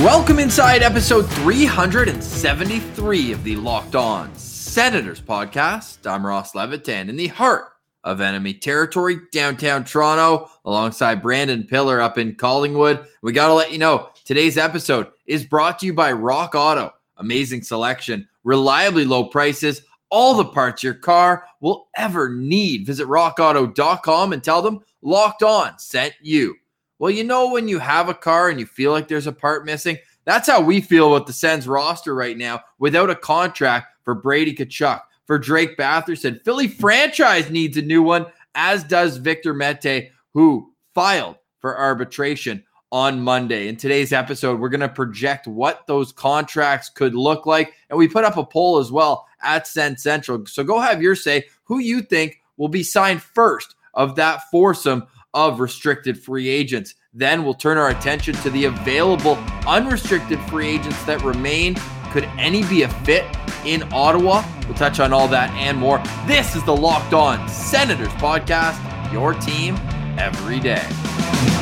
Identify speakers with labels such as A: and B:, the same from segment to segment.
A: Welcome inside episode 373 of the Locked On Senators podcast. I'm Ross Levitan in the heart of enemy territory, downtown Toronto, alongside Brandon Pillar up in Collingwood. We got to let you know today's episode is brought to you by Rock Auto. Amazing selection, reliably low prices, all the parts your car will ever need. Visit rockauto.com and tell them Locked On sent you. Well, you know, when you have a car and you feel like there's a part missing, that's how we feel about the Sens roster right now without a contract for Brady Tkachuk, for Drake Batherson. Philly franchise needs a new one, as does Victor Mete, who filed for arbitration on Monday. In today's episode, we're going to project what those contracts could look like. And we put up a poll as well at Sens Central. So go have your say who you think will be signed first of that foursome of restricted free agents. Then we'll turn our attention to the available unrestricted free agents that remain. Could any be a fit in Ottawa? We'll touch on all that and more. This is the Locked On Senators podcast, your team every day.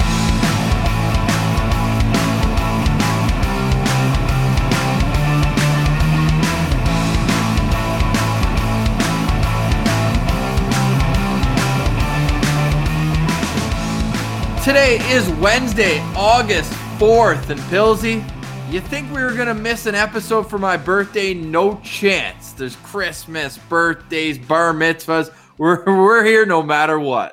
A: Today is Wednesday, August 4th, and Pilsy, you think we were going to miss an episode for my birthday? No chance. There's Christmas, birthdays, bar mitzvahs. We're, we're here no matter what.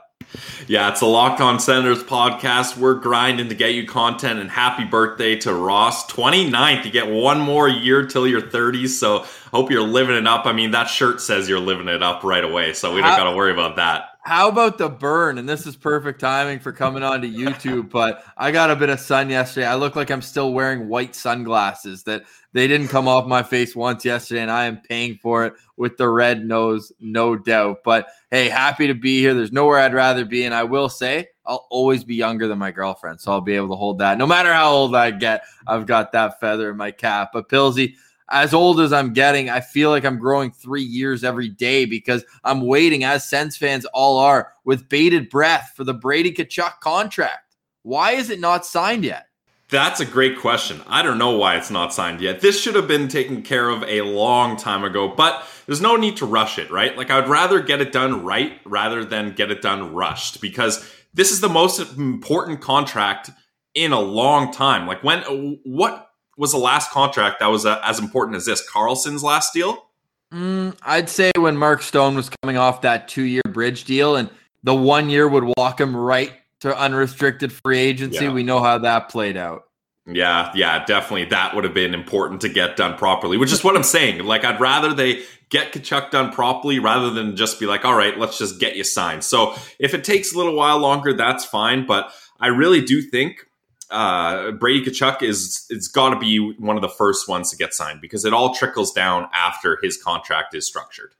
B: Yeah, it's a Locked On Senators podcast. We're grinding to get you content and happy birthday to Ross. 29th, you get one more year till your 30s. So hope you're living it up. I mean, that shirt says you're living it up right away. So we don't got to worry about that.
A: How about the burn? And this is perfect timing for coming on to YouTube. But I got a bit of sun yesterday. I look like I'm still wearing white sunglasses that they didn't come off my face once yesterday, and I am paying for it with the red nose, no doubt. But hey, happy to be here. There's nowhere I'd rather be. And I will say, I'll always be younger than my girlfriend. So I'll be able to hold that. No matter how old I get, I've got that feather in my cap. But Pilsy, as old as I'm getting, I feel like I'm growing three years every day because I'm waiting, as Sens fans all are, with bated breath for the Brady Tkachuk contract. Why is it not signed yet?
B: That's a great question. I don't know why it's not signed yet. This should have been taken care of a long time ago, but there's no need to rush it, right? Like, I'd rather get it done right rather than get it done rushed because this is the most important contract in a long time. Like, when, what was the last contract that was uh, as important as this? Karlsson's last deal?
A: Mm, I'd say when Mark Stone was coming off that two year bridge deal and the one year would walk him right to unrestricted free agency. Yeah. We know how that played out.
B: Yeah, yeah, definitely. That would have been important to get done properly, which is what I'm saying. Like, I'd rather they get Tkachuk done properly rather than just be like, all right, let's just get you signed. So if it takes a little while longer, that's fine. But I really do think uh, Brady Tkachuk is it's got to be one of the first ones to get signed because it all trickles down after his contract is structured.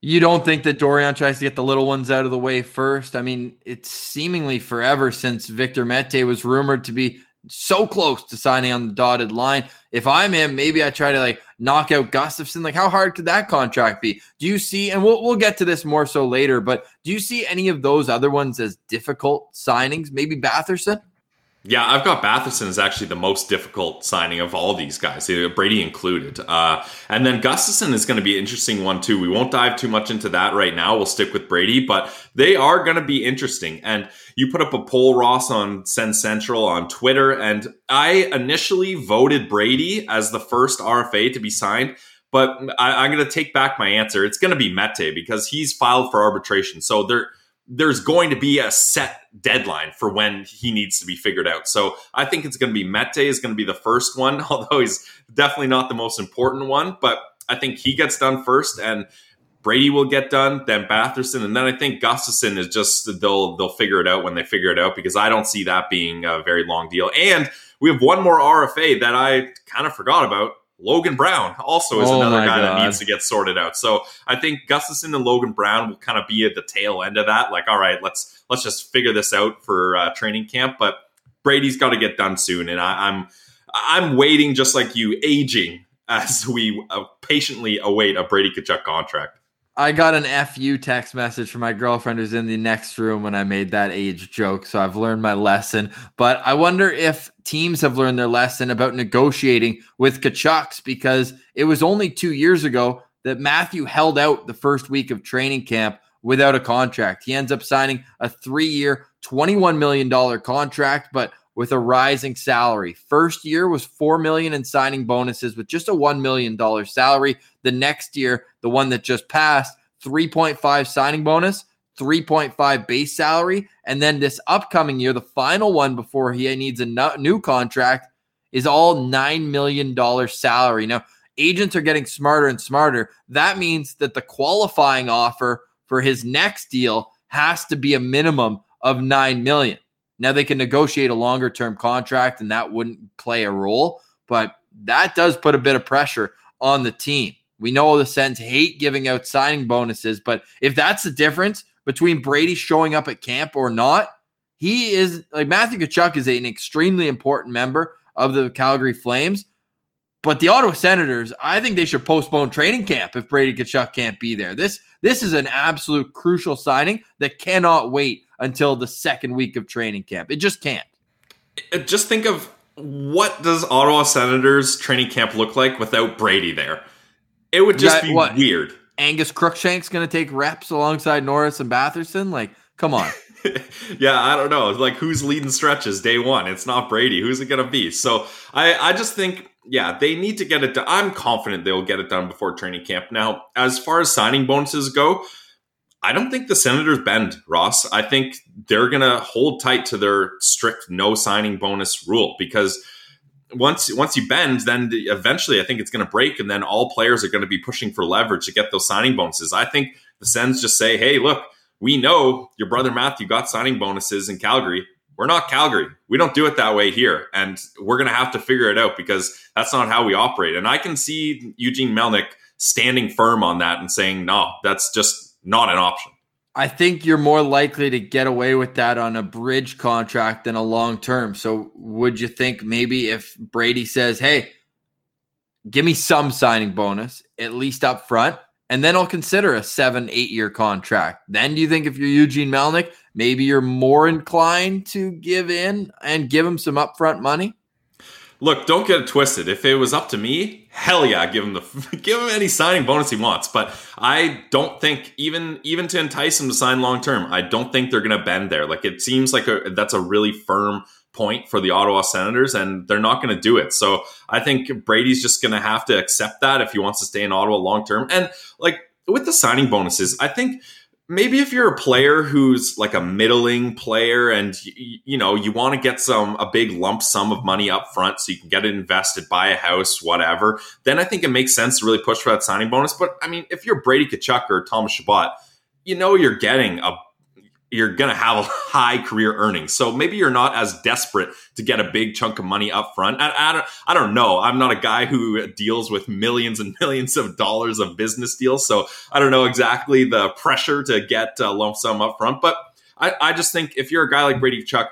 A: You don't think that Dorion tries to get the little ones out of the way first? I mean, it's seemingly forever since Victor Mete was rumored to be so close to signing on the dotted line. If I'm him, maybe I try to like knock out Gustavsson. Like, how hard could that contract be? Do you see? And we'll we'll get to this more so later. But do you see any of those other ones as difficult signings? Maybe Batherson.
B: Yeah, I've got Batherson is actually the most difficult signing of all these guys, Brady included. Uh, and then Gustavsson is going to be an interesting one too. We won't dive too much into that right now. We'll stick with Brady, but they are going to be interesting. And you put up a poll, Ross, on Sens Central on Twitter, and I initially voted Brady as the first RFA to be signed. But I, I'm going to take back my answer. It's going to be Mete because he's filed for arbitration. So there there's going to be a set deadline for when he needs to be figured out. So I think it's going to be Mete is going to be the first one, although he's definitely not the most important one. But I think he gets done first, and Brady will get done, then Batherson, and then I think Gustavsson is just they'll they'll figure it out when they figure it out because I don't see that being a very long deal. And we have one more RFA that I kind of forgot about. Logan Brown also is
A: Oh
B: another guy that needs to get sorted out. So I think Gustavsson and Logan Brown will kind of be at the tail end of that. Like, all right, let's let's just figure this out for uh, training camp. But Brady's got to get done soon, and I, I'm I'm waiting just like you, aging as we uh, patiently await a Brady Tkachuk contract.
A: I got an FU text message from my girlfriend who's in the next room when I made that age joke. So I've learned my lesson. But I wonder if teams have learned their lesson about negotiating with Tkachuks because it was only two years ago that Matthew held out the first week of training camp without a contract. He ends up signing a three year, $21 million contract, but with a rising salary. First year was 4 million in signing bonuses with just a $1 million salary. The next year, the one that just passed, 3.5 signing bonus, 3.5 base salary. And then this upcoming year, the final one before he needs a new contract, is all $9 million salary. Now, agents are getting smarter and smarter. That means that the qualifying offer for his next deal has to be a minimum of 9 million. Now they can negotiate a longer term contract and that wouldn't play a role, but that does put a bit of pressure on the team. We know the Sens hate giving out signing bonuses, but if that's the difference between Brady showing up at camp or not, he is like Matthew Tkachuk is an extremely important member of the Calgary Flames. But the Ottawa Senators, I think they should postpone training camp if Brady Tkachuk can't be there. This this is an absolute crucial signing that cannot wait until the second week of training camp. It just can't.
B: Uh, Just think of what does Ottawa Senators training camp look like without Brady there? It would just be
A: what?
B: weird.
A: Angus Crookshank's going to take reps alongside Norris and Batherson. Like, come on.
B: yeah, I don't know. Like who's leading stretches day one? It's not Brady. Who's it gonna be? So I, I just think, yeah, they need to get it done. I'm confident they'll get it done before training camp. Now, as far as signing bonuses go, I don't think the Senators bend, Ross. I think they're gonna hold tight to their strict no signing bonus rule because once once you bend, then eventually I think it's going to break, and then all players are going to be pushing for leverage to get those signing bonuses. I think the Sens just say, "Hey, look, we know your brother Matthew got signing bonuses in Calgary. We're not Calgary. We don't do it that way here, and we're going to have to figure it out because that's not how we operate." And I can see Eugene Melnyk standing firm on that and saying, "No, that's just not an option."
A: I think you're more likely to get away with that on a bridge contract than a long term. So, would you think maybe if Brady says, "Hey, give me some signing bonus at least up front, and then I'll consider a seven, eight year contract." Then, do you think if you're Eugene Melnyk, maybe you're more inclined to give in and give him some upfront money?
B: Look, don't get it twisted. If it was up to me, hell yeah, give him the give him any signing bonus he wants. But I don't think even even to entice him to sign long term, I don't think they're going to bend there. Like it seems like a, that's a really firm point for the Ottawa Senators, and they're not going to do it. So I think Brady's just going to have to accept that if he wants to stay in Ottawa long term. And like with the signing bonuses, I think maybe if you're a player who's like a middling player and you, you know you want to get some a big lump sum of money up front so you can get it invested buy a house whatever then i think it makes sense to really push for that signing bonus. But i mean if you're brady Tkachuk or thomas Chabot you know you're getting a you're going to have a high career earnings. So maybe you're not as desperate to get a big chunk of money up front. I, I, don't, I don't know. I'm not a guy who deals with millions and millions of dollars of business deals. So I don't know exactly the pressure to get a lump sum up front. But I, I just think if you're a guy like Brady Chuck,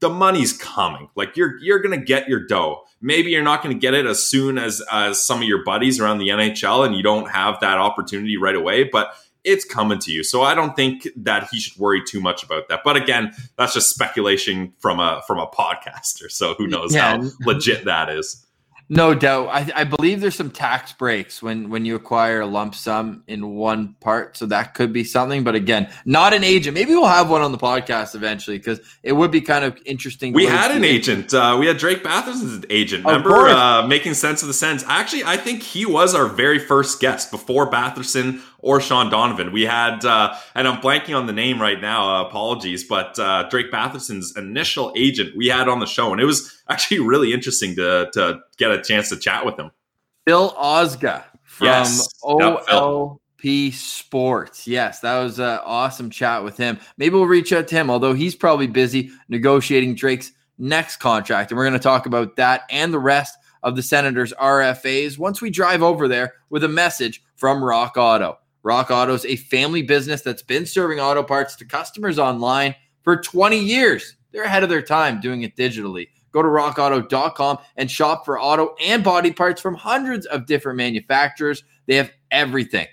B: the money's coming. Like you're you're gonna get your dough. Maybe you're not gonna get it as soon as as some of your buddies around the NHL, and you don't have that opportunity right away. But it's coming to you. So I don't think that he should worry too much about that. But again, that's just speculation from a from a podcaster. So who knows
A: Yeah.
B: how legit that is.
A: No doubt. I, I believe there's some tax breaks when when you acquire a lump sum in one part, so that could be something. But again, not an agent. Maybe we'll have one on the podcast eventually because it would be kind of interesting.
B: We had an agent. Uh, we had Drake Batherson's agent. Remember uh, making sense of the sense. Actually, I think he was our very first guest before Batherson or Sean Donovan. We had, uh, and I'm blanking on the name right now. Uh, apologies, but uh, Drake Batherson's initial agent we had on the show, and it was actually really interesting to to get a chance to chat with him.
A: Phil Osga from
B: Yes. Yep,
A: OLP Sports. Yes, that was an awesome chat with him. Maybe we'll reach out to him, although he's probably busy negotiating Drake's next contract. And we're going to talk about that and the rest of the Senators RFAs once we drive over there with a message from Rock Auto. Rock Auto is a family business that's been serving auto parts to customers online for 20 years. They're ahead of their time doing it digitally. Go to rockauto.com and shop for auto and body parts from hundreds of different manufacturers. They have everything,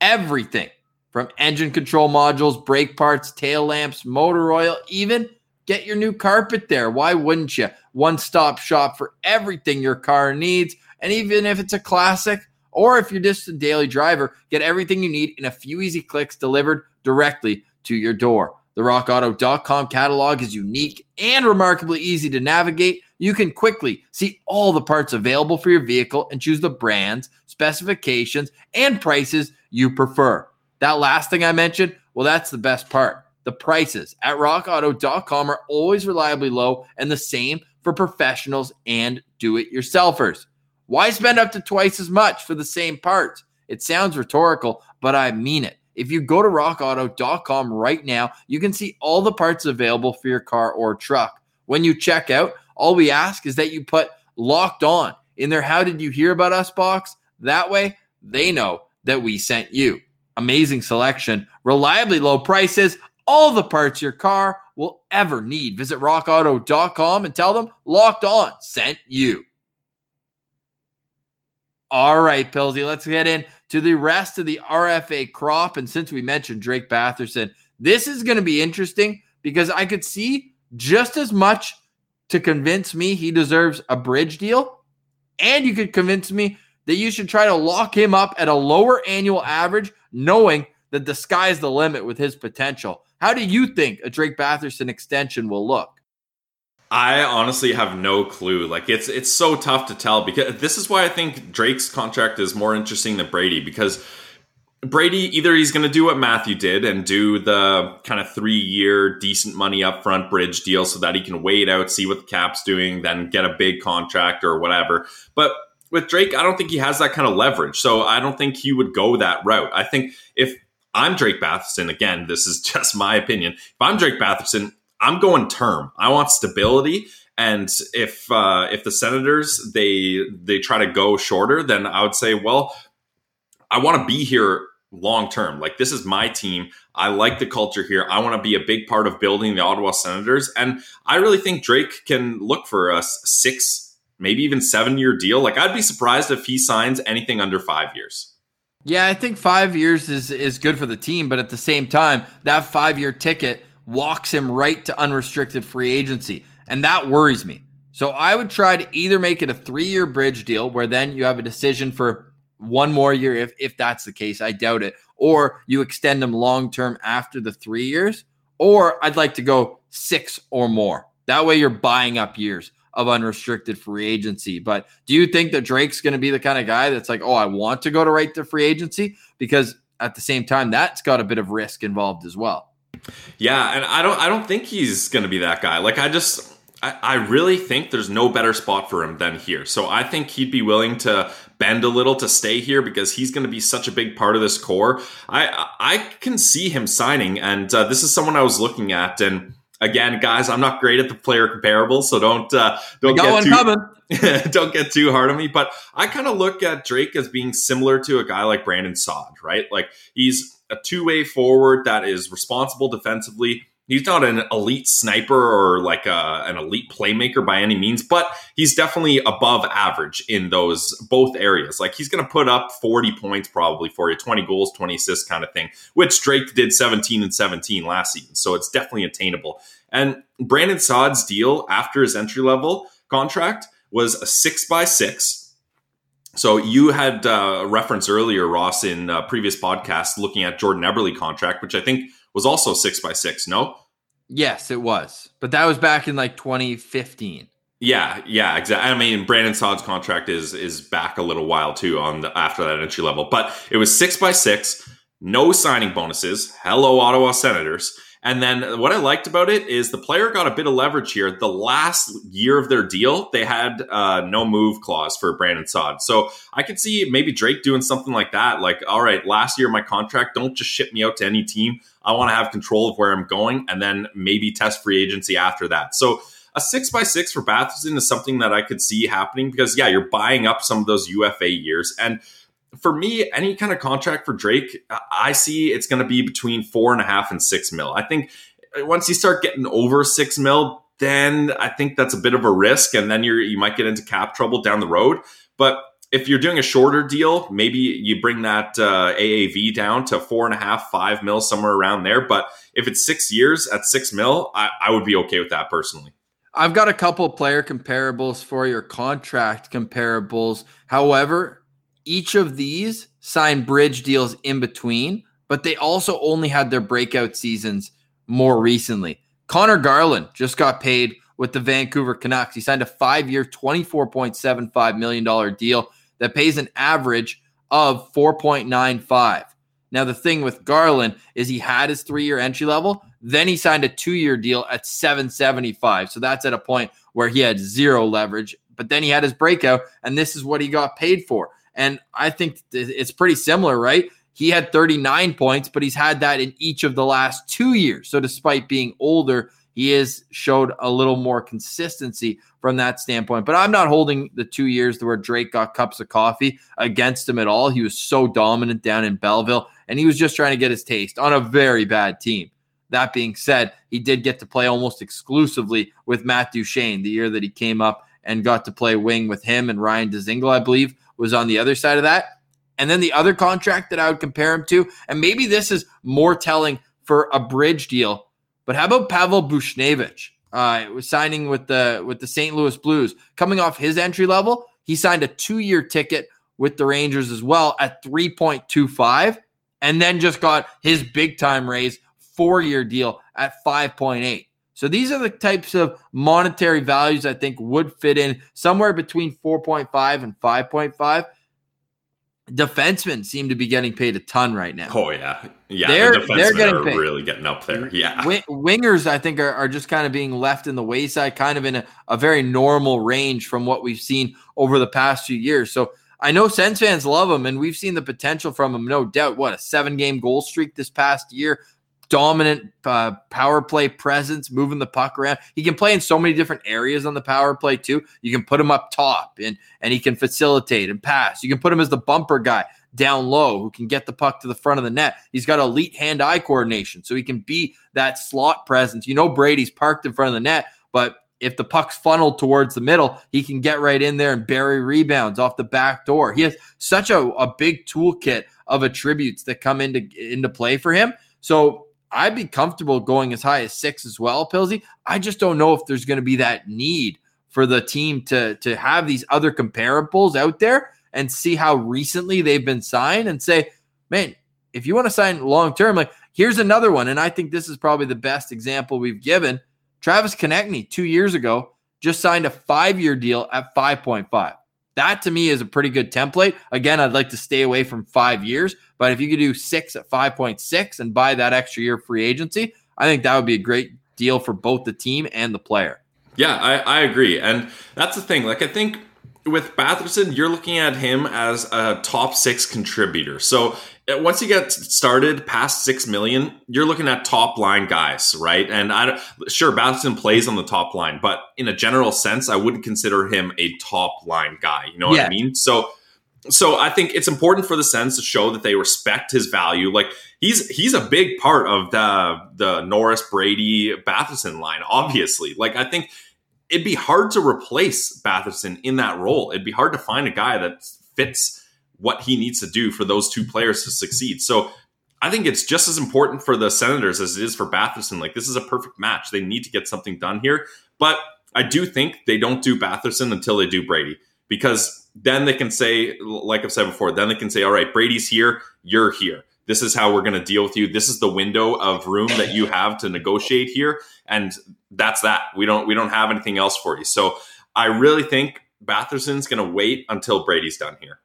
A: everything from engine control modules, brake parts, tail lamps, motor oil, even get your new carpet there. Why wouldn't you? One stop shop for everything your car needs. And even if it's a classic, or if you're just a daily driver, get everything you need in a few easy clicks delivered directly to your door. The rockauto.com catalog is unique and remarkably easy to navigate. You can quickly see all the parts available for your vehicle and choose the brands, specifications, and prices you prefer. That last thing I mentioned, well, that's the best part. The prices at rockauto.com are always reliably low and the same for professionals and do it yourselfers. Why spend up to twice as much for the same parts? It sounds rhetorical, but I mean it. If you go to rockauto.com right now, you can see all the parts available for your car or truck. When you check out, all we ask is that you put locked on in their How Did You Hear About Us box. That way, they know that we sent you. Amazing selection, reliably low prices, all the parts your car will ever need. Visit rockauto.com and tell them Locked On sent you. All right, Pilsy, let's get in to the rest of the RFA crop. And since we mentioned Drake Batherson, this is going to be interesting because I could see just as much to convince me he deserves a bridge deal. And you could convince me that you should try to lock him up at a lower annual average, knowing that the sky's the limit with his potential. How do you think a Drake Batherson extension will look?
B: I honestly have no clue. Like it's it's so tough to tell because this is why I think Drake's contract is more interesting than Brady because Brady either he's going to do what Matthew did and do the kind of 3-year decent money upfront bridge deal so that he can wait out, see what the cap's doing, then get a big contract or whatever. But with Drake, I don't think he has that kind of leverage. So I don't think he would go that route. I think if I'm Drake Batherson, again, this is just my opinion. If I'm Drake Batherson, I'm going term. I want stability. And if uh, if the Senators they they try to go shorter, then I would say, well, I want to be here long term. Like this is my team. I like the culture here. I want to be a big part of building the Ottawa Senators, and I really think Drake can look for a six, maybe even seven year deal. Like I'd be surprised if he signs anything under five years.
A: Yeah, I think five years is is good for the team, but at the same time, that five year ticket walks him right to unrestricted free agency. And that worries me. So I would try to either make it a three year bridge deal where then you have a decision for one more year if, if that's the case. I doubt it. Or you extend them long term after the three years. Or I'd like to go six or more. That way you're buying up years of unrestricted free agency. But do you think that Drake's going to be the kind of guy that's like, oh, I want to go to right to free agency? Because at the same time, that's got a bit of risk involved as well.
B: Yeah, and I don't I don't think he's going to be that guy. Like I just I, I really think there's no better spot for him than here. So I think he'd be willing to bend a little to stay here because he's going to be such a big part of this core. I I can see him signing, and uh, this is someone I was looking at. And again, guys, I'm not great at the player comparables, so don't uh, don't get too don't get too hard on me. But I kind of look at Drake as being similar to a guy like Brandon Saad, right? Like he's a two way forward that is responsible defensively. He's not an elite sniper or like a, an elite playmaker by any means, but he's definitely above average in those both areas. Like he's going to put up 40 points probably for you, 20 goals, 20 assists kind of thing, which Drake did 17 and 17 last season. So it's definitely attainable. And Brandon Saad's deal after his entry level contract was a six by six so you had uh, a reference earlier, Ross, in uh, previous podcasts, looking at Jordan Eberle contract, which I think was also six by six. No.
A: Yes, it was, but that was back in like 2015.
B: Yeah, yeah, exactly. I mean, Brandon Saad's contract is is back a little while too on the, after that entry level, but it was six by six, no signing bonuses. Hello, Ottawa Senators. And then what I liked about it is the player got a bit of leverage here. The last year of their deal, they had uh, no move clause for Brandon Saad. So I could see maybe Drake doing something like that. Like, all right, last year my contract, don't just ship me out to any team. I want to have control of where I'm going and then maybe test free agency after that. So a six by six for Batherson is something that I could see happening because yeah, you're buying up some of those UFA years and for me, any kind of contract for Drake, I see it's going to be between four and a half and six mil. I think once you start getting over six mil, then I think that's a bit of a risk, and then you're you might get into cap trouble down the road. But if you're doing a shorter deal, maybe you bring that uh, AAV down to four and a half, five mil, somewhere around there. But if it's six years at six mil, I, I would be okay with that personally.
A: I've got a couple player comparables for your contract comparables. However, each of these signed bridge deals in between, but they also only had their breakout seasons more recently. Conor Garland just got paid with the Vancouver Canucks. He signed a five year, $24.75 million deal that pays an average of 4.95. Now, the thing with Garland is he had his three year entry level, then he signed a two year deal at 775. So that's at a point where he had zero leverage, but then he had his breakout, and this is what he got paid for. And I think it's pretty similar, right? He had 39 points, but he's had that in each of the last two years. So despite being older, he has showed a little more consistency from that standpoint. But I'm not holding the two years where Drake got cups of coffee against him at all. He was so dominant down in Belleville, and he was just trying to get his taste on a very bad team. That being said, he did get to play almost exclusively with Matt Duchene the year that he came up and got to play wing with him and Ryan Dzingel, I believe, was on the other side of that. And then the other contract that I would compare him to, and maybe this is more telling for a bridge deal but how about Pavel Buchnevich? Uh, was signing with the with the St. Louis Blues. Coming off his entry level, he signed a two year ticket with the Rangers as well at 3.25, and then just got his big time raise four year deal at 5.8. So these are the types of monetary values I think would fit in somewhere between 4.5 and 5.5 defensemen seem to be getting paid a ton right now.
B: Oh yeah, yeah.
A: They're the they're getting paid.
B: really getting up there. Yeah,
A: wingers I think are, are just kind of being left in the wayside, kind of in a, a very normal range from what we've seen over the past few years. So I know Sens fans love him, and we've seen the potential from him, no doubt. What a seven game goal streak this past year, dominant uh, power play presence, moving the puck around. He can play in so many different areas on the power play too. You can put him up top and and he can facilitate and pass. You can put him as the bumper guy down low who can get the puck to the front of the net. He's got elite hand-eye coordination, so he can be that slot presence. You know Brady's parked in front of the net, but if the puck's funneled towards the middle, he can get right in there and bury rebounds off the back door. He has such a, a big toolkit of attributes that come into into play for him. So I'd be comfortable going as high as six as well, Pilsy. I just don't know if there's going to be that need for the team to to have these other comparables out there and see how recently they've been signed and say, man, if you want to sign long term, like here's another one. And I think this is probably the best example we've given. Travis Konecny two years ago just signed a five year deal at 5.5. That to me is a pretty good template. Again, I'd like to stay away from five years, but if you could do six at 5.6 and buy that extra year free agency, I think that would be a great deal for both the team and the player.
B: Yeah, I, I agree. And that's the thing. Like, I think with Batherson, you're looking at him as a top six contributor. So Uh, once you get started past six million, you're looking at top line guys, right? And I sure Batherson plays on the top line, but in a general sense, I wouldn't consider him a top line guy. You know what yeah. I mean? So so I think it's important for the Sens to show that they respect his value. Like he's he's a big part of the the Norris Brady Batherson line. Obviously, like I think it'd be hard to replace Batherson in that role. It'd be hard to find a guy that fits what he needs to do for those two players to succeed. So I think it's just as important for the Senators as it is for Batherson. Like this is a perfect match. They need to get something done here, but I do think they don't do Batherson until they do Brady because then they can say, like I've said before, then they can say, all right, Brady's here, you're here. This is how we're going to deal with you. This is the window of room that you have to negotiate here, and that's that. We don't we don't have anything else for you. So I really think Batherson's going to wait until Brady's done here.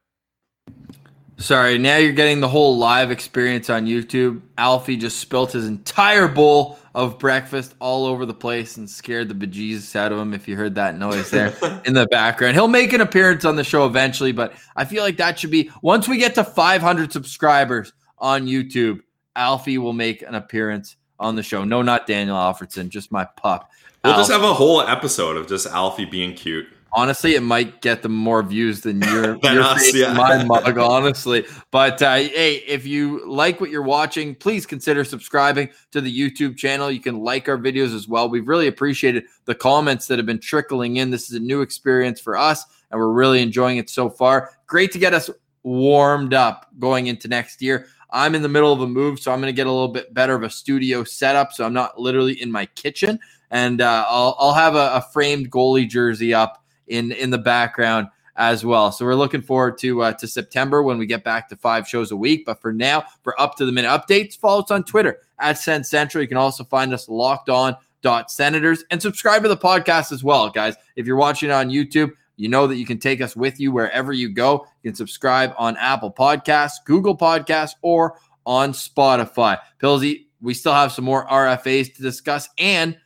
A: Sorry, now you're getting the whole live experience on YouTube. Alfie just spilt his entire bowl of breakfast all over the place and scared the bejesus out of him if you heard that noise there in the background. He'll make an appearance on the show eventually, but I feel like that should be once we get to 500 subscribers on YouTube, Alfie will make an appearance on the show. No, not Daniel Alfredsson, just my pup.
B: We'll
A: Alf.
B: just have a whole episode of just Alfie being cute.
A: Honestly, it might get them more views than your,
B: Than
A: your
B: us,
A: face
B: yeah.
A: my mug, honestly. But uh, hey, if you like what you're watching, please consider subscribing to the YouTube channel. You can like our videos as well. We've really appreciated the comments that have been trickling in. This is a new experience for us, and we're really enjoying it so far. Great to get us warmed up going into next year. I'm in the middle of a move, so I'm going to get a little bit better of a studio setup. So I'm not literally in my kitchen, and uh, I'll I'll have a, a framed goalie jersey up in in the background as well. So we're looking forward to uh, to September when we get back to five shows a week. But for now, for up to the minute updates, follow us on Twitter at Sens Central. You can also find us locked on dot senators and subscribe to the podcast as well, guys. If you're watching on YouTube, you know that you can take us with you wherever you go. You can subscribe on Apple Podcasts, Google Podcasts, or on Spotify. Pilsy, we still have some more RFAs to discuss and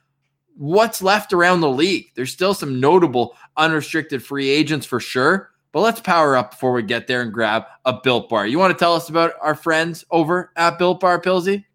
A: what's left around the league. There's still some notable unrestricted free agents for sure. But let's power up before we get there and grab a Built Bar. You want to tell us about our friends over at Built Bar, Pilsy?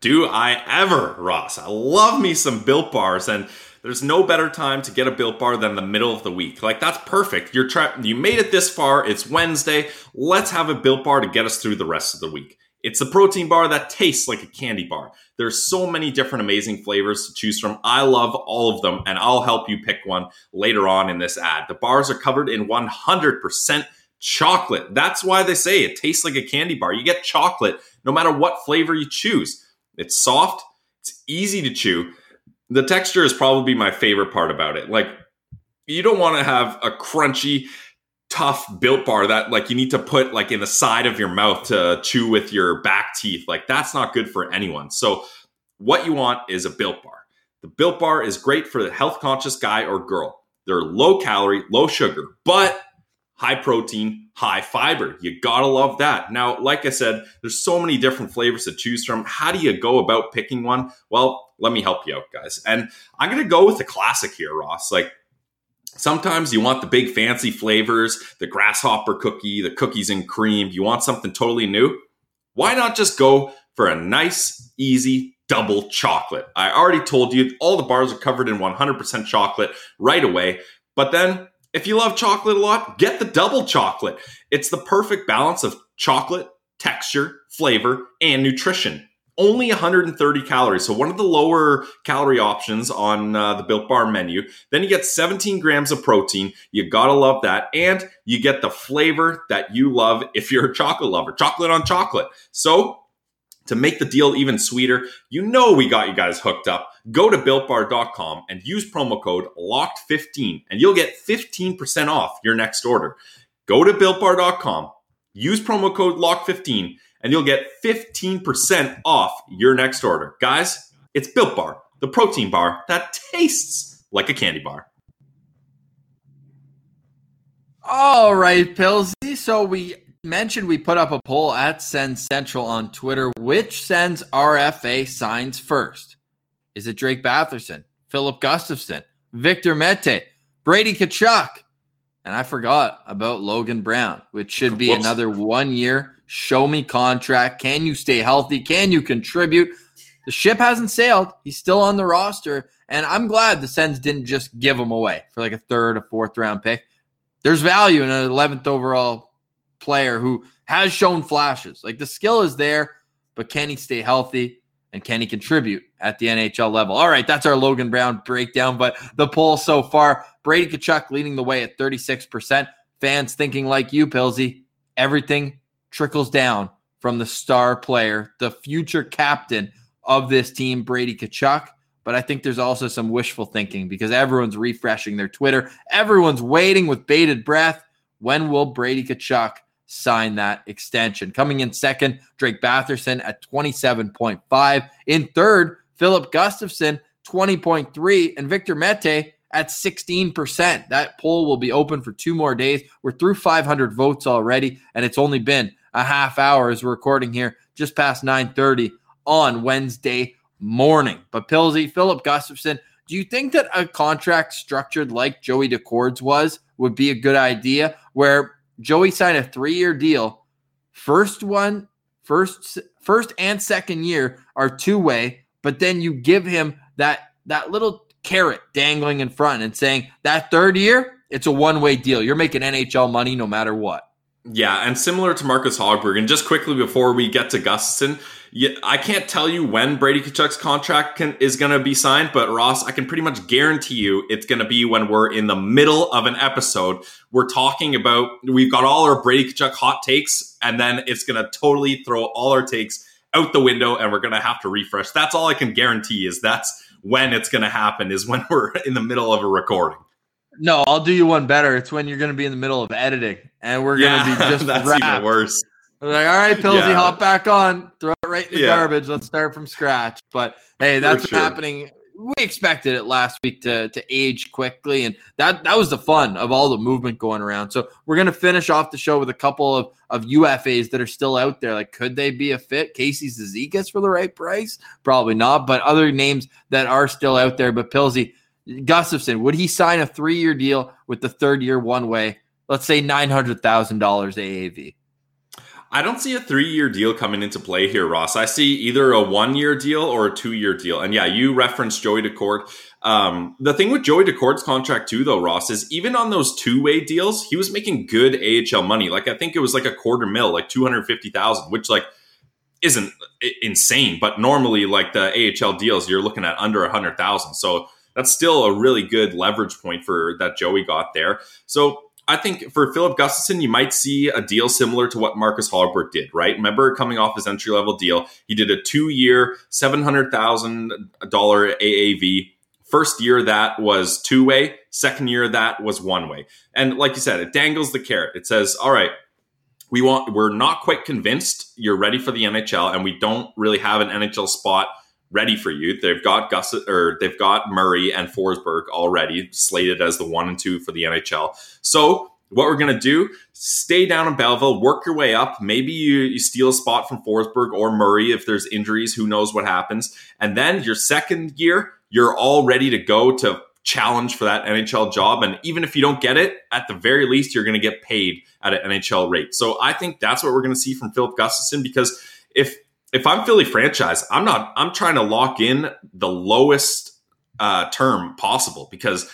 B: Do I ever, Ross? I love me some built bars, and there's no better time to get a built bar than the middle of the week. Like that's perfect. You're try- you made it this far. It's Wednesday. Let's have a built bar to get us through the rest of the week. It's a protein bar that tastes like a candy bar. There's so many different amazing flavors to choose from. I love all of them, and I'll help you pick one later on in this ad. The bars are covered in 100% chocolate. That's why they say it tastes like a candy bar. You get chocolate no matter what flavor you choose. It's soft, it's easy to chew. The texture is probably my favorite part about it. Like, you don't want to have a crunchy, tough built bar that like you need to put like in the side of your mouth to chew with your back teeth. Like, that's not good for anyone. So, what you want is a built bar. The built bar is great for the health conscious guy or girl. They're low calorie, low sugar, but high protein, high fiber. You gotta love that. Now, like I said, there's so many different flavors to choose from. How do you go about picking one? Well, let me help you out, guys. And I'm gonna go with the classic here, Ross. Like sometimes you want the big fancy flavors, the grasshopper cookie, the cookies and cream. You want something totally new? Why not just go for a nice, easy double chocolate? I already told you all the bars are covered in 100% chocolate right away. But then if you love chocolate a lot, get the double chocolate. It's the perfect balance of chocolate, texture, flavor, and nutrition. Only 130 calories, so one of the lower calorie options on uh, the Built Bar menu. Then you get 17 grams of protein. You gotta love that. And you get the flavor that you love if you're a chocolate lover. Chocolate on chocolate. So, to make the deal even sweeter, you know we got you guys hooked up. Go to builtbar.com and use promo code LOCKED15 and you'll get 15% off your next order. Go to builtbar.com, use promo code LOCKED15 and you'll get 15% off your next order. Guys, it's Built Bar, the protein bar that tastes like a candy bar.
A: All right, Pilsy. So we mentioned we put up a poll at Sens Central on Twitter. Which Sens RFA signs first? Is it Drake Batherson, Filip Gustavsson, Victor Mete, Brady Tkachuk? And I forgot about Logan Brown, which should be
B: Whoops.
A: another one year show me contract. Can you stay healthy? Can you contribute? The ship hasn't sailed. He's still on the roster. And I'm glad the Sens didn't just give him away for like a third or fourth round pick. There's value in an 11th overall player who has shown flashes. Like the skill is there, but can he stay healthy and can he contribute at the NHL level? All right, that's our Logan Brown breakdown. But the poll so far Brady Tkachuk leading the way at 36%. Fans thinking like you, Pilsy, everything trickles down from the star player, the future captain of this team, Brady Tkachuk. But I think there's also some wishful thinking because everyone's refreshing their Twitter. Everyone's waiting with bated breath. When will Brady Tkachuk sign that extension? Coming in second, Drake Batherson at 27.5. In third, Filip Gustavsson, 20.3. And Victor Mete at 16%. That poll will be open for two more days. We're through 500 votes already, and it's only been a half hour as we're recording here just past 9:30 on Wednesday morning. But Pilsy, Filip Gustavsson, do you think that a contract structured like Joey Daccord's was would be a good idea where Joey signed a 3-year deal, first one, first first and second year are two-way, but then you give him that that little carrot dangling in front and saying that third year, it's a one way deal. You're making NHL money no matter what.
B: Yeah, and similar to Marcus Hogberg, and just quickly before we get to Gustavsson, yeah, I can't tell you when Brady Tkachuk's contract can, is going to be signed, but Ross, I can pretty much guarantee you it's going to be when we're in the middle of an episode. We're talking about we've got all our Brady Tkachuk hot takes, and then it's going to totally throw all our takes out the window, and we're going to have to refresh. That's all I can guarantee is that's when it's going to happen is when we're in the middle of a recording.
A: No, I'll do you one better. It's when you're going to be in the middle of editing, and we're going to
B: Yeah,
A: be just
B: that's
A: wrapped.
B: even worse.
A: We're like, all right, Pillsy,
B: Yeah.
A: hop back on, throw it right in the
B: Yeah.
A: garbage. Let's start from scratch. But hey, that's
B: sure.
A: happening. We expected it last week to to age quickly, and that that was the fun of all the movement going around. So we're gonna finish off the show with a couple of of UFAs that are still out there. Like, could they be a fit? Casey Cizikas for the right price? Probably not. But other names that are still out there. But Pillsy, Gustavsson, would he sign a three year deal with the third year one way? Let's say nine hundred thousand dollars AAV.
B: I don't see a three year deal coming into play here, Ross. I see either a one year deal or a two year deal. And yeah, you referenced Joey Daccord. Um, the thing with Joey Daccord's contract too, though, Ross, is even on those two way deals, he was making good AHL money. Like I think it was like a quarter mil, like two hundred fifty thousand, which like isn't insane. But normally, like the AHL deals, you're looking at under a hundred thousand. So that's still a really good leverage point for that Joey got there. So I think for Filip Gustavsson, you might see a deal similar to what Marcus Hogberg did, right? Remember coming off his entry level deal, he did a two year, $700,000 AAV. First year that was two way, second year that was one way. And like you said, it dangles the carrot. It says, all right, we want, we're not quite convinced you're ready for the NHL and we don't really have an NHL spot ready for you. They've got Gus or they've got Murray and Forsberg already slated as the one and two for the NHL. So what we're gonna do, stay down in Belleville, work your way up. Maybe you, you steal a spot from Forsberg or Murray if there's injuries, who knows what happens. And then your second year, you're all ready to go to challenge for that NHL job. And even if you don't get it, at the very least, you're gonna get paid at an NHL rate. So I think that's what we're gonna see from Filip Gustavsson because if if I'm Philly franchise, I'm not. I'm trying to lock in the lowest uh, term possible because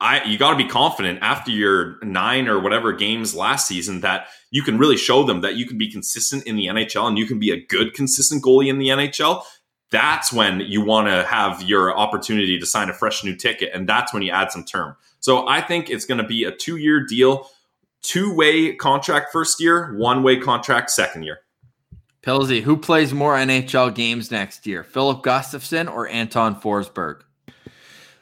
B: I you got to be confident after your nine or whatever games last season that you can really show them that you can be consistent in the NHL and you can be a good consistent goalie in the NHL. That's when you want to have your opportunity to sign a fresh new ticket, and that's when you add some term. So I think it's going to be a two year deal, two way contract first year, one way contract second year.
A: Pilsy, who plays more NHL games next year, Filip Gustavsson or Anton Forsberg?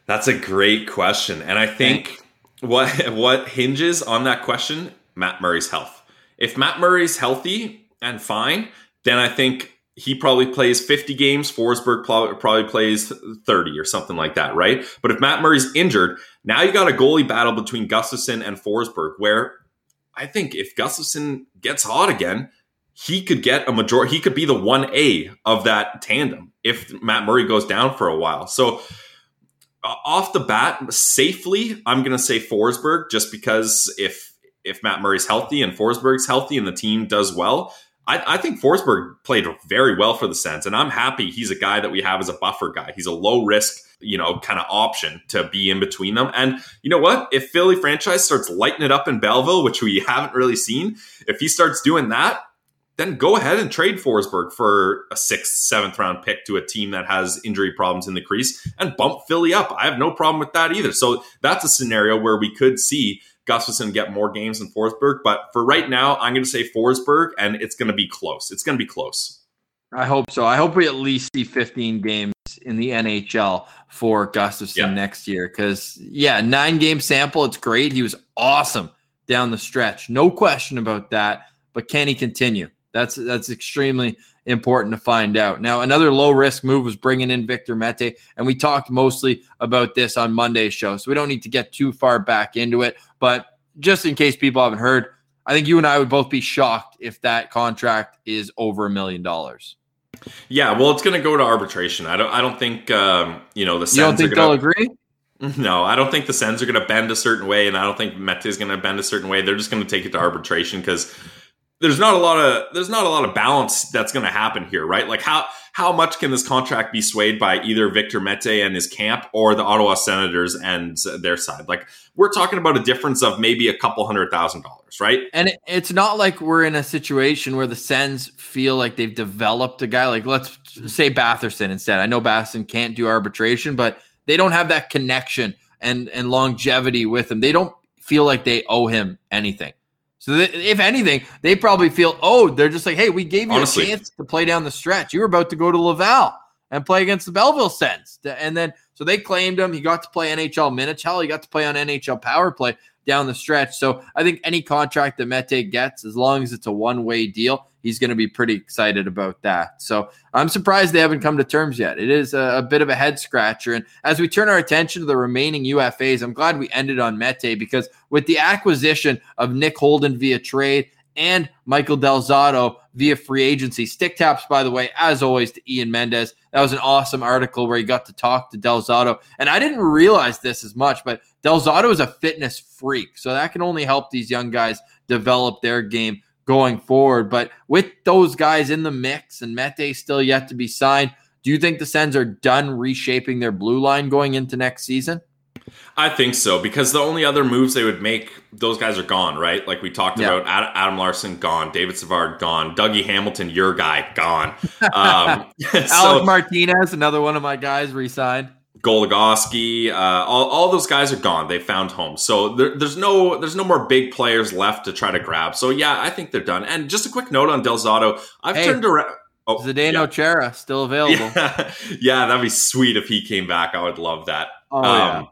B: That's a great question. And I think what what hinges on that question, Matt Murray's health. If Matt Murray's healthy and fine, then I think he probably plays 50 games. Forsberg probably, probably plays 30 or something like that, right? But if Matt Murray's injured, now you got a goalie battle between Gustavsson and Forsberg, where I think if Gustavsson gets hot again, he could get a majority. He could be the one A of that tandem if Matt Murray goes down for a while. So uh, off the bat, safely, I'm going to say Forsberg, just because if if Matt Murray's healthy and Forsberg's healthy and the team does well, I, I think Forsberg played very well for the Sens, and I'm happy he's a guy that we have as a buffer guy. He's a low risk, you know, kind of option to be in between them. And you know what? If Philly franchise starts lighting it up in Belleville, which we haven't really seen, if he starts doing that, then go ahead and trade Forsberg for a sixth, seventh round pick to a team that has injury problems in the crease and bump Philly up. I have no problem with that either. So that's a scenario where we could see Gustavsson get more games than Forsberg. But for right now, I'm going to say Forsberg, and it's going to be close. It's going to be close.
A: I hope so. I hope we at least see 15 games in the NHL for Gustavsson
B: Yeah.
A: next year. Because, yeah, nine game sample. It's great. He was awesome down the stretch. No question about that. But can he continue? That's that's extremely important to find out. Now, another low risk move was bringing in Victor Mete, and we talked mostly about this on Monday's show, so we don't need to get too far back into it. But just in case people haven't heard, I think you and I would both be shocked if that contract is over a million dollars.
B: Yeah, well, it's going to go to arbitration. I don't. I don't think um, you know the Sens
A: You don't think
B: are
A: they'll agree?
B: No, I don't think the Sens are going to bend a certain way, and I don't think Mete is going to bend a certain way. They're just going to take it to arbitration because there's not a lot of there's not a lot of balance that's going to happen here, right? Like how how much can this contract be swayed by either Victor Mete and his camp or the Ottawa Senators and their side? Like we're talking about a difference of maybe a couple hundred thousand dollars, right?
A: And it's not like we're in a situation where the Sens feel like they've developed a guy. Like let's say Batherson instead. I know Batherson can't do arbitration, but they don't have that connection and and longevity with him. They don't feel like they owe him anything. So that, if anything, they probably feel oh they're just like hey we gave you
B: Honestly.
A: a chance to play down the stretch. You were about to go to Laval and play against the Belleville Sens, and then so they claimed him. He got to play NHL minutes. Hell, he got to play on NHL power play down the stretch. So I think any contract that Mete gets, as long as it's a one way deal, he's going to be pretty excited about that. So I'm surprised they haven't come to terms yet. It is a, a, bit of a head scratcher. And as we turn our attention to the remaining UFAs, I'm glad we ended on Mete because with the acquisition of Nick Holden via trade and Michael Del Zotto via free agency. Stick taps, by the way, as always, to Ian Mendes. That was an awesome article where he got to talk to Del Zotto. And I didn't realize this as much, but Del Zotto is a fitness freak. So that can only help these young guys develop their game going forward. But with those guys in the mix and Mete still yet to be signed, do you think the Sens are done reshaping their blue line going into next season?
B: I think so because the only other moves they would make, those guys are gone, right? Like we talked
A: Yeah.
B: about, Adam Larsson gone, David Savard gone, Dougie Hamilton, your guy, gone. Um,
A: Alec
B: so
A: Martinez, another one of my guys, re-signed.
B: Goligoski, uh, all, all those guys are gone. They found home. so there, there's no there's no more big players left to try to grab. So yeah, I think they're done. And just a quick note on Del Zotto, I've
A: Hey.
B: turned around. Oh,
A: Zdeno Chara still available.
B: yeah. yeah, that'd be sweet if he came back. I would love that.
A: Oh, yeah.
B: Um,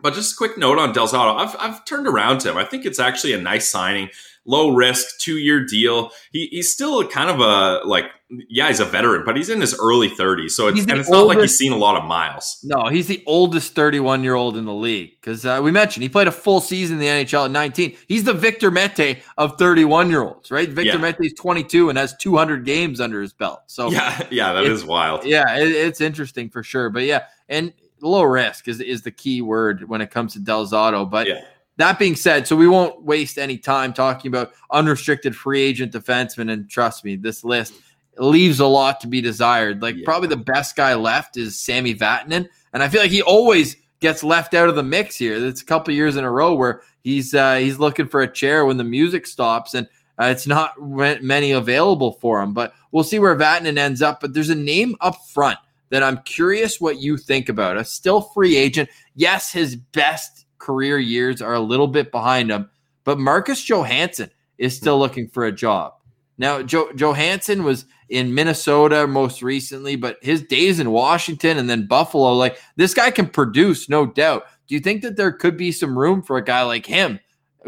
B: But just a quick note on Del Zotto. I've, I've turned around to him. I think it's actually a nice signing. Low risk, two year deal. He, he's still kind of a, like, yeah, he's a veteran, but he's in his early 30s. So it's, and it's not like he's seen a lot of miles.
A: No, he's the oldest 31 year old in the league because uh, we mentioned he played a full season in the NHL at 19. He's the Victor Mete of 31 year olds, right? Victor
B: Yeah.
A: is 22 and has 200 games under his belt. So
B: Yeah, yeah, that is wild.
A: yeah, it, it's interesting for sure. But yeah, and low risk is is the key word when it comes to Del Zotto. But
B: Yeah.
A: That being said, so we won't waste any time talking about unrestricted free agent defensemen. And trust me, this list leaves a lot to be desired. Like
B: Yeah.
A: probably the best guy left is Sami Vatanen, and I feel like he always gets left out of the mix here. It's a couple years in a row where he's uh, he's looking for a chair when the music stops, and uh, it's not many available for him. But we'll see where Vatanen ends up. But there's a name up front that I'm curious what you think about. A still free agent. Yes, his best career years are a little bit behind him, but Marcus Johansson is still looking for a job. Now, jo- Johansson was in Minnesota most recently, but his days in Washington and then Buffalo, like this guy can produce, no doubt. Do you think that there could be some room for a guy like him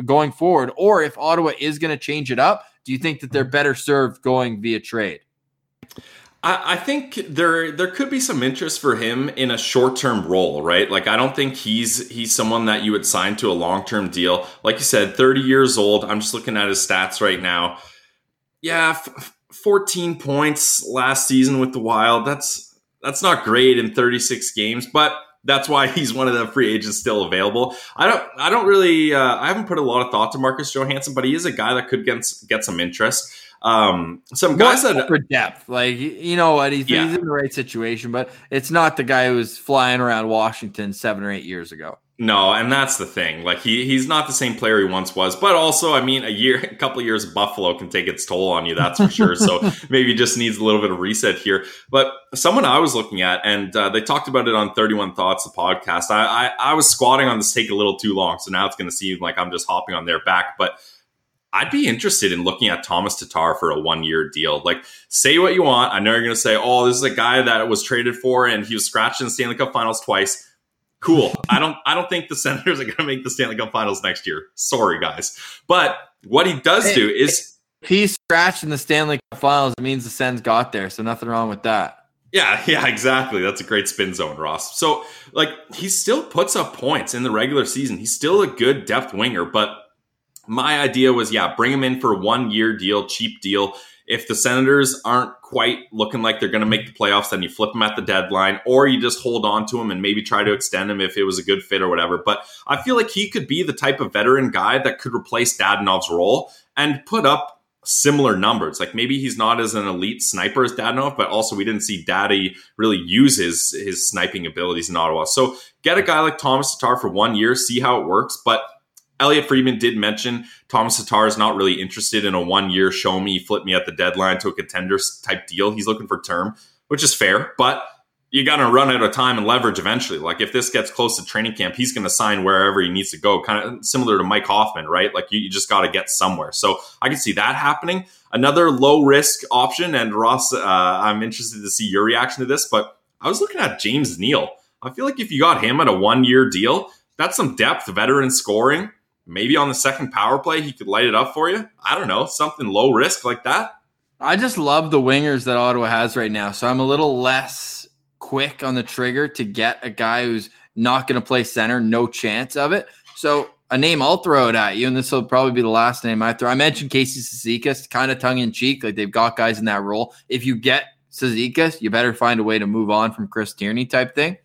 A: going forward? Or if Ottawa is going to change it up, do you think that they're mm-hmm. better served going via trade?
B: I, think there there could be some interest for him in a short term role, right? Like I don't think he's he's someone that you would sign to a long term deal. Like you said, thirty years old. I'm just looking at his stats right now. Yeah, f- fourteen points last season with the Wild. That's that's not great in 36 games, but that's why he's one of the free agents still available. I don't I don't really uh, I haven't put a lot of thought to Marcus Johansson, but he is a guy that could get get some interest. Um, some guys that
A: for depth, like you know what, he's,
B: Yeah.
A: he's in the right situation, but it's not the guy who was flying around Washington seven or eight years ago.
B: No, and that's the thing. Like he he's not the same player he once was. But also, I mean, a year, a couple of years of Buffalo can take its toll on you. That's for sure. So maybe just needs a little bit of reset here. But someone I was looking at, and uh, they talked about it on Thirty One Thoughts, the podcast. I, I I was squatting on this take a little too long, so now it's going to seem like I'm just hopping on their back. But I'd be interested in looking at Tomas Tatar for a one year deal. Like, say what you want. I know you're going to say, oh, this is a guy that was traded for and he was scratched in the Stanley Cup finals twice. Cool. I don't I don't think the Senators are going to make the Stanley Cup finals next year. Sorry, guys. But what he does do is
A: If he's scratched in the Stanley Cup Finals, it means the Sens got there, so nothing wrong with that.
B: Yeah, yeah, exactly. That's a great spin zone, Ross. So, like, he still puts up points in the regular season. He's still a good depth winger, but my idea was, yeah, bring him in for a one year deal, cheap deal. If the Senators aren't quite looking like they're going to make the playoffs, then you flip him at the deadline, or you just hold on to him and maybe try to extend him if it was a good fit or whatever. But I feel like he could be the type of veteran guy that could replace Dadonov's role and put up similar numbers. Like maybe he's not as an elite sniper as Dadonov, but also we didn't see Daddy really use his his sniping abilities in Ottawa. So get a guy like Tomas Tatar for one year, see how it works. But Elliotte Friedman did mention Tomas Tatar is not really interested in a one year show me, flip me at the deadline to a contender type deal. He's looking for term, which is fair, but you got to run out of time and leverage eventually. Like if this gets close to training camp, he's going to sign wherever he needs to go, kind of similar to Mike Hoffman, right? Like you, you just got to get somewhere. So I can see that happening. Another low risk option, and Ross, uh, I'm interested to see your reaction to this, but I was looking at James Neal. I feel like if you got him at a one year deal, that's some depth, veteran scoring. Maybe on the second power play, he could light it up for you. I don't know, something low risk like that.
A: I just love the wingers that Ottawa has right now. So I'm a little less quick on the trigger to get a guy who's not going to play center, no chance of it. So a name I'll throw it at you, and this will probably be the last name I throw. I mentioned Casey Cizikas, kind of tongue in cheek, like they've got guys in that role. If you get Cizikas, you better find a way to move on from Chris Tierney type thing.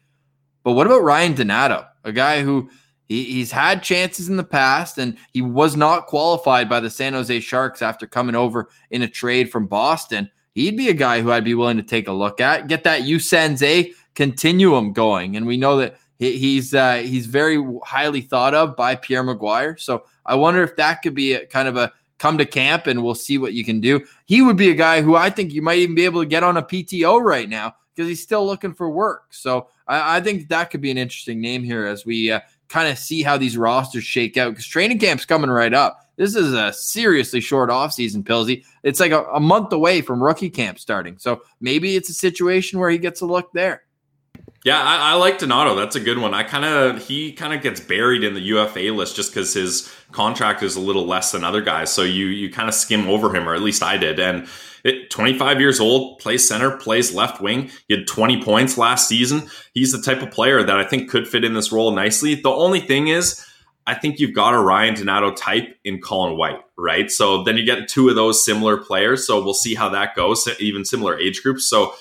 A: But what about Ryan Donato, a guy who he, he's had chances in the past, and he was not qualified by the San Jose Sharks after coming over in a trade from Boston. He'd be a guy who I'd be willing to take a look at, get that USense continuum going, and we know that he, he's uh, he's very highly thought of by Pierre McGuire. So I wonder if that could be a, kind of a come to camp and we'll see what you can do. He would be a guy who I think you might even be able to get on a PTO right now because he's still looking for work. So I, I, think that could be an interesting name here as we uh, kind of see how these rosters shake out because training camp's coming right up. This is a seriously short offseason, Pilsy. It's like a, a month away from rookie camp starting. So maybe it's a situation where he gets a look there.
B: Yeah, I, I, like Donato. That's a good one. I kind of he kind of gets buried in the UFA list just because his contract is a little less than other guys. So you you kind of skim over him, or at least I did. And it, 25 years old, plays center, plays left wing. He had 20 points last season. He's the type of player that I think could fit in this role nicely. The only thing is, I think you've got a Ryan Donato type in Colin White, right? So then you get two of those similar players. So we'll see how that goes, even similar age groups. So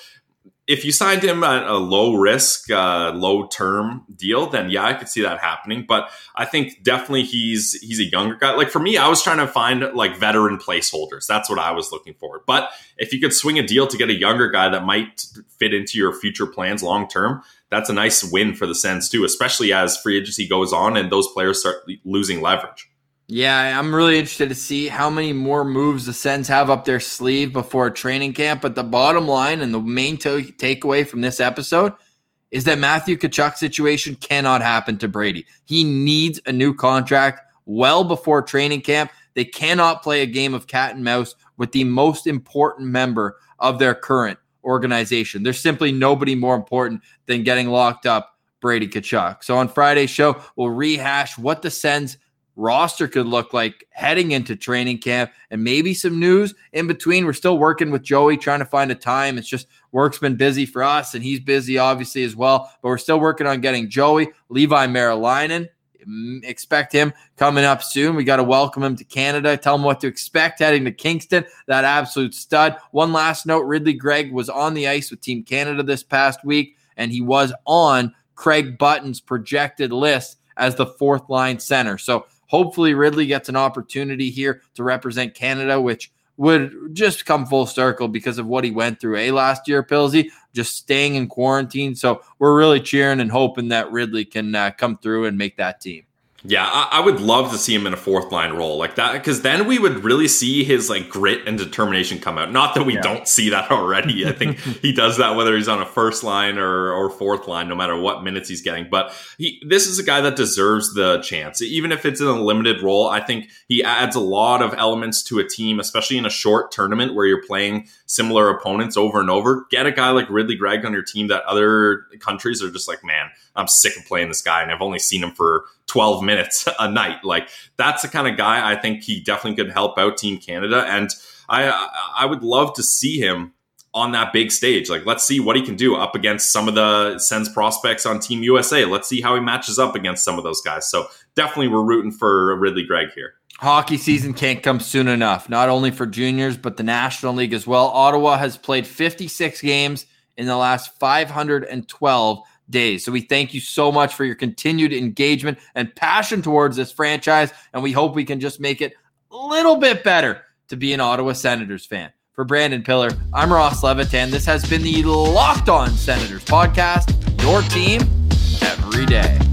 B: if you signed him at a low risk, uh, low term deal, then yeah, I could see that happening. But I think definitely he's he's a younger guy. Like for me, I was trying to find like veteran placeholders. That's what I was looking for. But if you could swing a deal to get a younger guy that might fit into your future plans long term, that's a nice win for the Sens too, especially as free agency goes on and those players start losing leverage.
A: Yeah, I'm really interested to see how many more moves the Sens have up their sleeve before training camp. But the bottom line and the main to- takeaway from this episode is that Matthew Tkachuk's situation cannot happen to Brady. He needs a new contract well before training camp. They cannot play a game of cat and mouse with the most important member of their current organization. There's simply nobody more important than getting locked up Brady Tkachuk. So on Friday's show, we'll rehash what the Sens – roster could look like heading into training camp and maybe some news in between. We're still working with Joey trying to find a time. It's just work's been busy for us and he's busy obviously as well, but we're still working on getting Joey, Leevi Merilainen. Mm, expect him coming up soon. We got to welcome him to Canada. Tell him what to expect heading to Kingston. That absolute stud. One last note Ridley Greig was on the ice with Team Canada this past week, and he was on Craig Button's projected list as the fourth line center. So Hopefully, Ridley gets an opportunity here to represent Canada, which would just come full circle because of what he went through, a last year, Pilsy, just staying in quarantine. So we're really cheering and hoping that Ridley can uh, come through and make that team.
B: Yeah, I, I, would love to see him in a fourth line role like that because then we would really see his like grit and determination come out. Not that we yeah. don't see that already. I think he does that whether he's on a first line or, or fourth line, no matter what minutes he's getting. But he, this is a guy that deserves the chance, even if it's in a limited role. I think he adds a lot of elements to a team, especially in a short tournament where you're playing similar opponents over and over. Get a guy like Ridley Greig on your team that other countries are just like, man, I'm sick of playing this guy, and I've only seen him for 12 minutes a night. Like that's the kind of guy I think he definitely could help out Team Canada. And I I would love to see him on that big stage. Like let's see what he can do up against some of the Sens prospects on Team USA. Let's see how he matches up against some of those guys. So definitely we're rooting for Ridley Greig here.
A: Hockey season can't come soon enough, not only for juniors, but the National League as well. Ottawa has played 56 games in the last 512 days. So we thank you so much for your continued engagement and passion towards this franchise. And we hope we can just make it a little bit better to be an Ottawa Senators fan. For Brandon Pillar, I'm Ross Levitan. This has been the Locked On Senators podcast, your team every day.